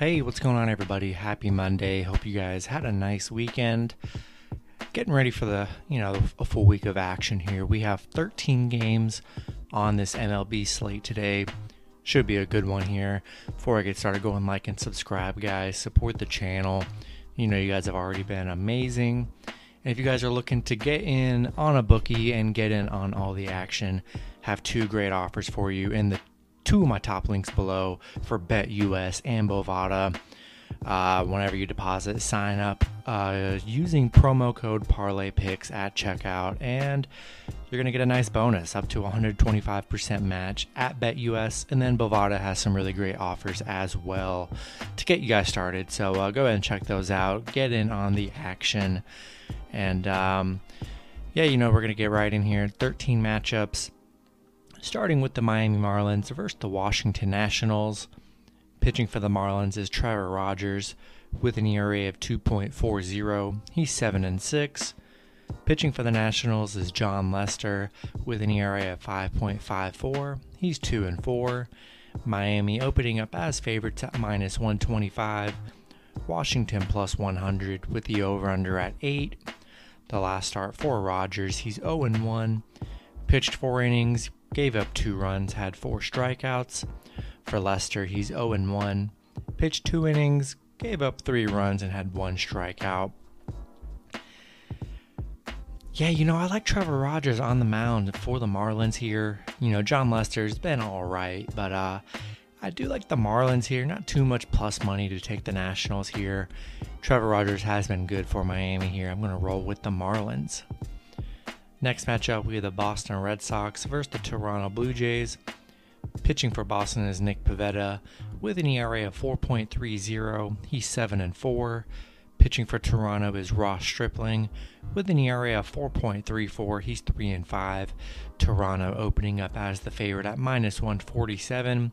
Hey, what's going on, everybody? Happy Monday. Hope you guys had a nice weekend. Getting ready for the, you know, a full week of action here. We have 13 games on this MLB slate today. Should be a good one here. Before I get started, go and like and subscribe, guys. Support the channel. You know, you guys have already been amazing. And if you guys are looking to get in on a bookie and get in on all the action, have two great offers for you in the two of my top links below for BetUS and Bovada. Uh, whenever you deposit, sign up uh, using promo code Parlay Picks at checkout, and you're going to get a nice bonus up to 125% match at BetUS. And then Bovada has some really great offers as well to get you guys started. So uh, go ahead and check those out. Get in on the action. And um, yeah, you know, we're going to get right in here. 13 matchups starting with the Miami Marlins versus the Washington Nationals. Pitching for the Marlins is Trevor Rogers with an ERA of 2.40. He's 7 and 6. Pitching for the Nationals is Jon Lester with an ERA of 5.54. He's 2 and 4. Miami opening up as favorites at minus 125. Washington plus 100 with the over under at 8. The last start for Rogers, he's 0 and 1. Pitched 4 innings, gave up 2 runs, had 4 strikeouts. For Lester, he's 0 1, Pitched 2 innings, gave up 3 runs and had 1 strikeout. Yeah, you know, I like Trevor Rogers on the mound for the Marlins here. You know, Jon Lester's been all right, but uh, I do like the Marlins here. Not too much plus money to take the Nationals here. Trevor Rogers has been good for Miami here. I'm going to roll with the Marlins. Next matchup, we have the Boston Red Sox versus the Toronto Blue Jays. Pitching for Boston is Nick Pivetta with an ERA of 4.30. He's 7 and 4. Pitching for Toronto is Ross Stripling with an ERA of 4.34. He's 3 and 5. Toronto opening up as the favorite at minus 147.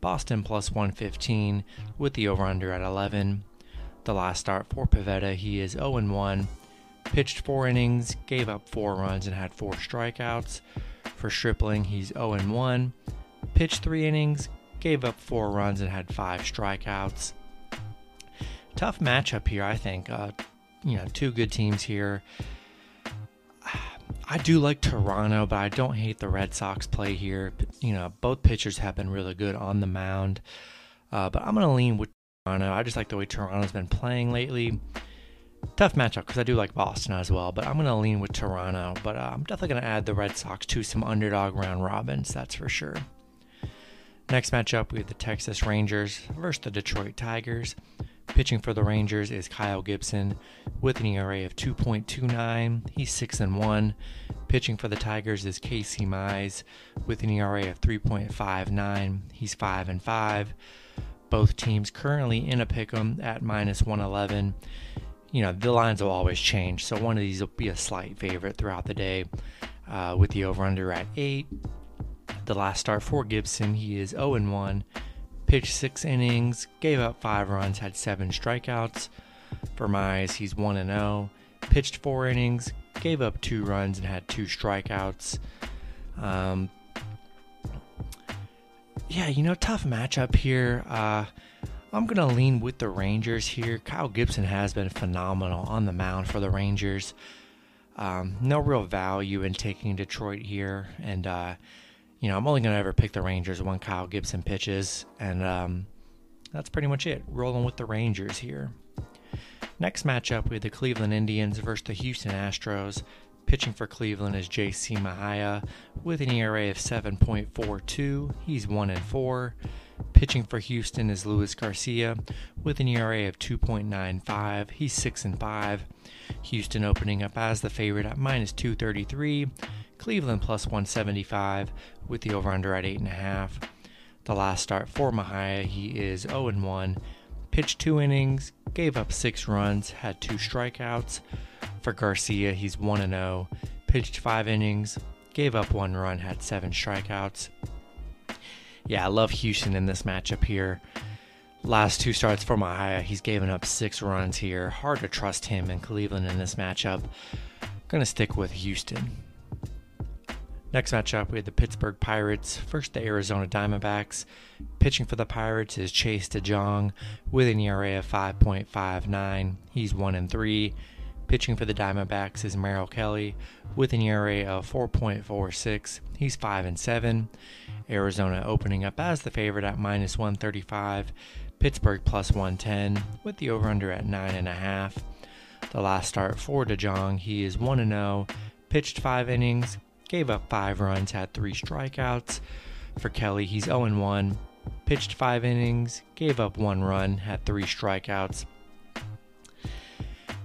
Boston plus 115 with the over under at 11. The last start for Pivetta, he is 0 and 1. Pitched 4 innings, gave up 4 runs and had 4 strikeouts. For Stripling, he's 0 1, Pitched 3 innings, gave up 4 runs and had 5 strikeouts tough matchup here, I think. Uh, you know, two good teams here. I do like Toronto, but I don't hate the Red Sox play here. You know, both pitchers have been really good on the mound. Uh, but I'm going to lean with Toronto. I just like the way Toronto's been playing lately. Tough matchup because I do like Boston as well, but I'm going to lean with Toronto. But uh, I'm definitely going to add the Red Sox to some underdog round robins, that's for sure. Next matchup, we have the Texas Rangers versus the Detroit Tigers. Pitching for the Rangers is Kyle Gibson with an ERA of 2.29. He's 6 and 1. Pitching for the Tigers is Casey Mize with an ERA of 3.59. He's 5 and 5. Both teams currently in a pick'em at minus 111. You know, the lines will always change, so one of these will be a slight favorite throughout the day uh, with the over under at 8. The last start for Gibson, he is 0 and 1 pitched six innings, gave up five runs, had seven strikeouts. For Mize, he's 1 0. Pitched four innings, gave up two runs, and had two strikeouts. Um, yeah, you know, tough matchup here. Uh, I'm going to lean with the Rangers here. Kyle Gibson has been phenomenal on the mound for the Rangers. Um, no real value in taking Detroit here. And, uh, you know, I'm only going to ever pick the Rangers when Kyle Gibson pitches, and um, that's pretty much it. Rolling with the Rangers here. Next matchup, we have the Cleveland Indians versus the Houston Astros. Pitching for Cleveland is J.C. Mejia with an ERA of 7.42. He's 1 and 4. Pitching for Houston is Luis Garcia with an ERA of 2.95. He's 6 and 5. Houston opening up as the favorite at minus 233. Cleveland plus 175 with the over under at 8.5. The last start for Mejia, he is 0 and 1. Pitched two innings, gave up six runs, had two strikeouts. For Garcia, he's 1 0. Pitched five innings, gave up one run, had seven strikeouts. Yeah, I love Houston in this matchup here. Last two starts for Mejia, he's given up six runs here. Hard to trust him in Cleveland in this matchup. Gonna stick with Houston. Next matchup, we had the Pittsburgh Pirates first the Arizona Diamondbacks. Pitching for the Pirates is Chase DeJong with an ERA of 5.59. He's 1 and 3. Pitching for the Diamondbacks is Merrill Kelly with an ERA of 4.46. He's 5 and 7. Arizona opening up as the favorite at minus 135. Pittsburgh plus 110 with the over under at 9.5. The last start for DeJong, he is 1 0, pitched 5 innings, gave up five runs, had three strikeouts. For Kelly, he's 0 1, pitched five innings, gave up one run, had three strikeouts.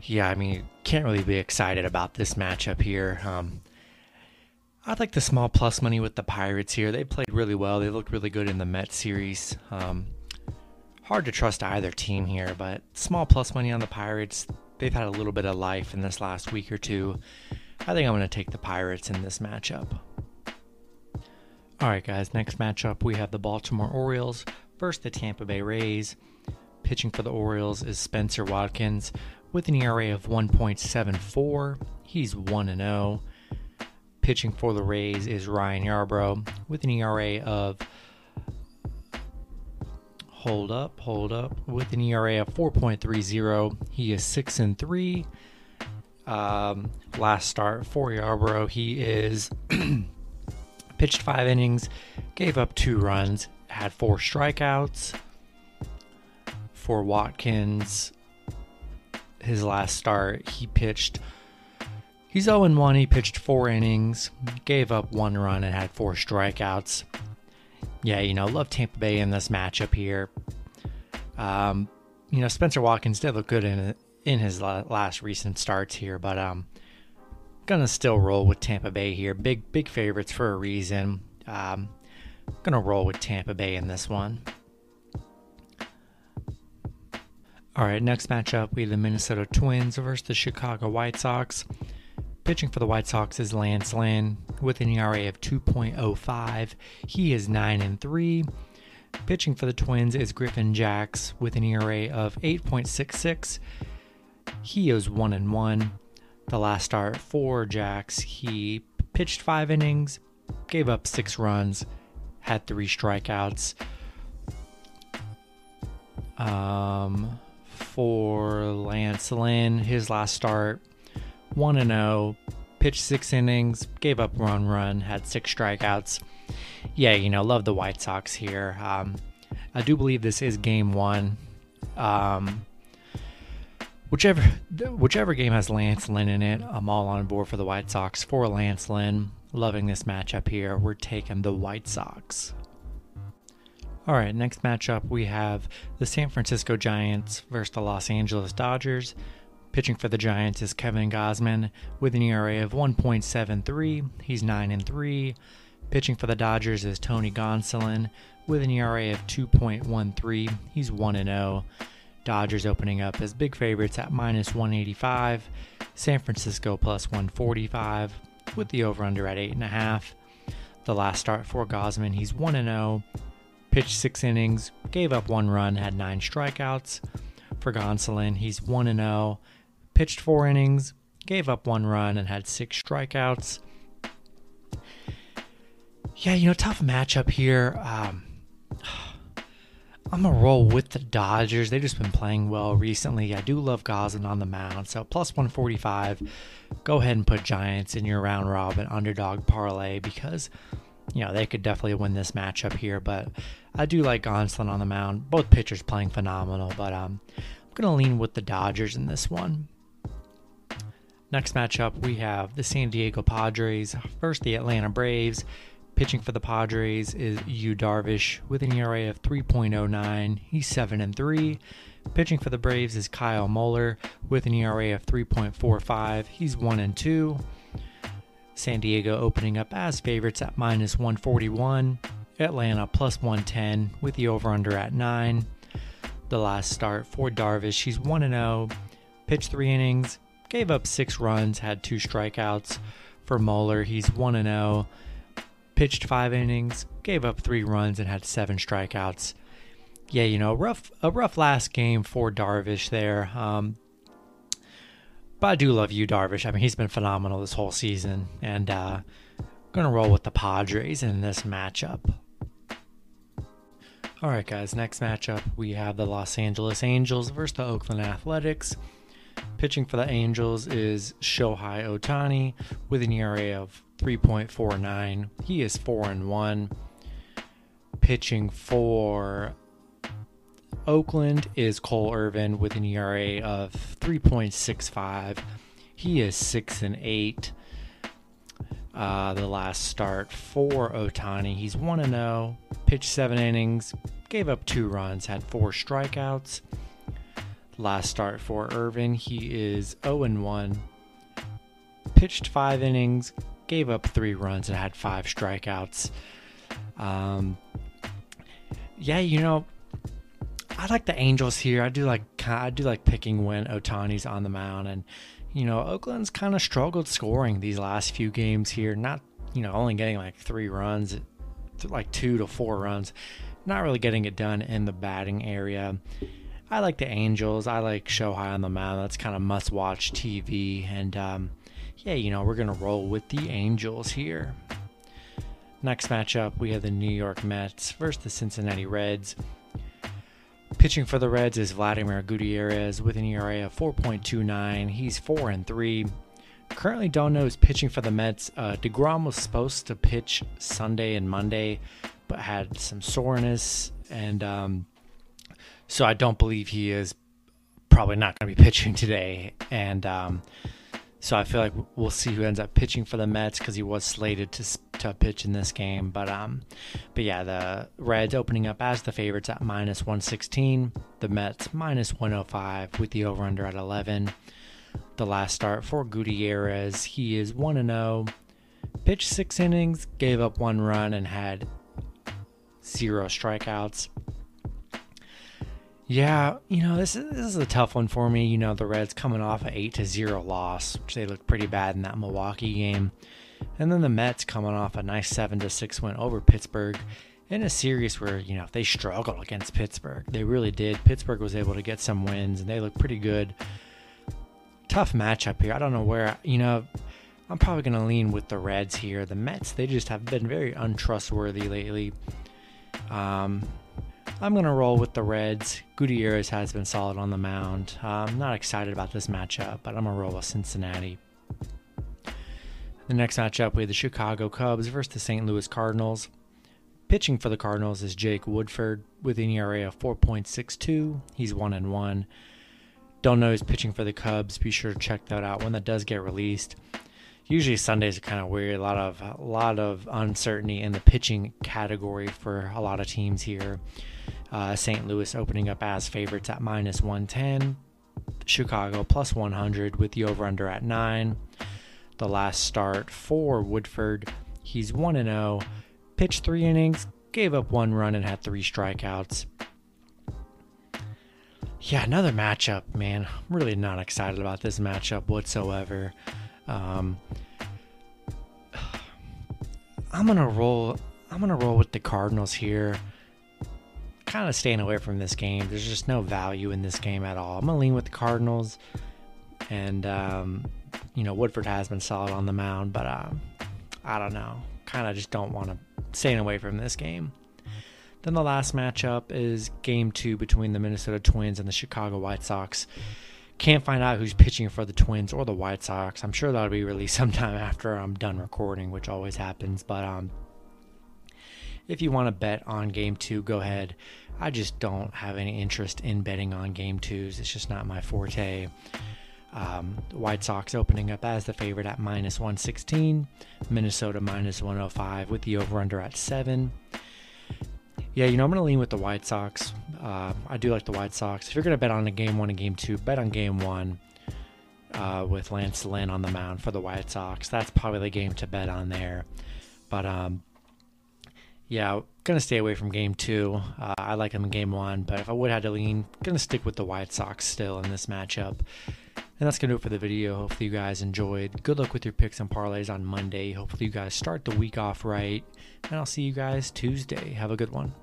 Yeah, I mean, can't really be excited about this matchup here. Um, I'd like the small plus money with the Pirates here. They played really well. They looked really good in the Met series. Um, hard to trust either team here, but small plus money on the Pirates. They've had a little bit of life in this last week or two. I think I'm going to take the Pirates in this matchup. All right, guys, next matchup we have the Baltimore Orioles versus the Tampa Bay Rays. Pitching for the Orioles is Spenser Watkins with an ERA of 1.74. He's 1 0. Pitching for the Rays is Ryan Yarbrough with an ERA of hold up, hold up with an ERA of 4.30. He is 6 and 3 um, last start for Yarbrough. He is pitched five innings, gave up two runs, had four strikeouts. For Watkins, his last start, he pitched. He's 0 1. He pitched four innings, gave up one run, and had four strikeouts. Yeah, you know, love Tampa Bay in this matchup here. Um, you know, Spenser Watkins did look good in in his last recent starts here, but um, gonna still roll with Tampa Bay here. Big big favorites for a reason. Um, gonna roll with Tampa Bay in this one. All right, next matchup we have the Minnesota Twins versus the Chicago White Sox. Pitching for the White Sox is Lance Lynn with an ERA of 2.05. He is 9 and 3. Pitching for the Twins is Griffin Jax with an ERA of 8.66. He is one and one. The last start for Jax, he pitched five innings, gave up six runs, had three strikeouts. Um, for Lance Lynn, his last start, one and zero, oh, pitched six innings, gave up one run, had six strikeouts. Yeah, you know, love the White Sox here. Um, I do believe this is game one. Um, whichever whichever game has Lance Lynn in it, I'm all on board for the White Sox. For Lance Lynn, loving this matchup here. We're taking the White Sox. All right, next matchup we have the San Francisco Giants versus the Los Angeles Dodgers. Pitching for the Giants is Kevin Gausman with an ERA of 1.73. He's 9 and 3. Pitching for the Dodgers is Tony Gonsolin with an ERA of 2.13. He's 1 and 0. Dodgers opening up as big favorites at minus 185, San Francisco plus 145, with the over under at 8.5. The last start for Gausman, he's 1 0, pitched six innings, gave up one run, had nine strikeouts. For Gonsolin, he's 1 0, pitched four innings, gave up one run, and had six strikeouts. Yeah, you know, tough matchup here. Um, I'm gonna roll with the Dodgers. They've just been playing well recently. I do love Gosling on the mound, so plus 145. Go ahead and put Giants in your round robin underdog parlay because you know they could definitely win this matchup here. But I do like Gonsolin on the mound. Both pitchers playing phenomenal, but um, I'm gonna lean with the Dodgers in this one. Next matchup, we have the San Diego Padres First, the Atlanta Braves. Pitching for the Padres is Yu Darvish with an ERA of 3.09. He's 7 and 3. Pitching for the Braves is Kyle Muller with an ERA of 3.45. He's 1 and 2. San Diego opening up as favorites at minus 141. Atlanta plus 110 with the over under at 9. The last start for Darvish, he's 1 0. Pitched 3 innings, gave up 6 runs, had 2 strikeouts. For Muller, he's 1 0 pitched five innings, gave up three runs, and had seven strikeouts. Yeah, you know, rough a rough last game for Darvish there. Um, but I do love Yu, Darvish. I mean, he's been phenomenal this whole season, and uh, Gonna roll with the Padres in this matchup. All right, guys, next matchup we have the Los Angeles Angels versus the Oakland Athletics. Pitching for the Angels is Shohei Ohtani with an ERA of 3.49. He is 4 and 1. Pitching for Oakland is Cole Irvin with an ERA of 3.65. He is 6 and 8. Uh, the last start for Ohtani. he's 1 and 0, pitched 7 innings, gave up 2 runs, had 4 strikeouts. Last start for Irvin, he is 0 and 1, pitched 5 innings, gave up 3 runs, and had 5 strikeouts. Um, yeah, you know, I like the Angels here. I do like I do like picking when Ohtani's on the mound, and you know Oakland's kind of struggled scoring these last few games here. Not you know only getting like three runs, like two to four runs. Not really getting it done in the batting area. I like the Angels. I like Shohei on the mound. That's kind of must-watch TV, and um, yeah, you know we're gonna roll with the Angels here. Next matchup, we have the New York Mets versus the Cincinnati Reds. Pitching for the Reds is Vladimir Gutierrez with an ERA of 4.29. He's 4 and 3. Currently, don't is pitching for the Mets. Uh, DeGrom was supposed to pitch Sunday and Monday, but had some soreness, and um, so I don't believe he is probably not going to be pitching today. And um, so I feel like we'll see who ends up pitching for the Mets because he was slated to to pitch in this game. But um, but yeah, the Reds opening up as the favorites at minus 116. The Mets minus 105 with the over under at 11. The last start for Gutierrez, he is 1 0. Pitched six innings, gave up one run, and had zero strikeouts. Yeah, you know this is this is a tough one for me. You know the Reds coming off an eight to zero loss, which they looked pretty bad in that Milwaukee game, and then the Mets coming off a nice seven to six win over Pittsburgh in a series where you know they struggled against Pittsburgh. They really did. Pittsburgh was able to get some wins, and they look pretty good. Tough matchup here. I don't know where you know. I'm probably going to lean with the Reds here. The Mets, they just have been very untrustworthy lately. Um, I'm going to roll with the Reds. Gutierrez has been solid on the mound. Uh, I'm not excited about this matchup, but I'm going to roll with Cincinnati. The next matchup, we have the Chicago Cubs versus the St. Louis Cardinals. Pitching for the Cardinals is Jake Woodford with an ERA of 4.62. He's 1 and 1. Don't know who's pitching for the Cubs. Be sure to check that out when that does get released usually Sundays are kind of weird. A lot of a lot of uncertainty in the pitching category for a lot of teams here. Uh, St. Louis opening up as favorites at minus 110. Chicago plus 100 with the over under at 9. The last start for Woodford, he's 1 0, pitched 3 innings, gave up 1 run and had 3 strikeouts. Yeah, another matchup, man. I'm really not excited about this matchup whatsoever. Um, I'm gonna roll. I'm gonna roll with the Cardinals here. Kind of staying away from this game. There's just no value in this game at all. I'm gonna lean with the Cardinals, and um, you know Woodford has been solid on the mound, but um, I don't know. Kind of just don't want to staying away from this game. Then the last matchup is Game Two between the Minnesota Twins and the Chicago White Sox. Can't find out who's pitching for the Twins or the White Sox. I'm sure that'll be released sometime after I'm done recording, which always happens. But um, if you want to bet on game two, go ahead. I just don't have any interest in betting on game twos. It's just not my forte. Um, White Sox opening up as the favorite at minus 116, Minnesota minus 105 with the over under at 7. Yeah, you know, I'm going to lean with the White Sox. Uh, I do like the White Sox. If you're going to bet on a game one and game two, bet on game one uh, with Lance Lynn on the mound for the White Sox. That's probably the game to bet on there. But um, yeah, going to stay away from game two. Uh, I like them in game one, but if I would have to lean, going to stick with the White Sox still in this matchup. And that's going to do it for the video. Hopefully, you guys enjoyed. Good luck with your picks and parlays on Monday. Hopefully, you guys start the week off right. And I'll see you guys Tuesday. Have a good one.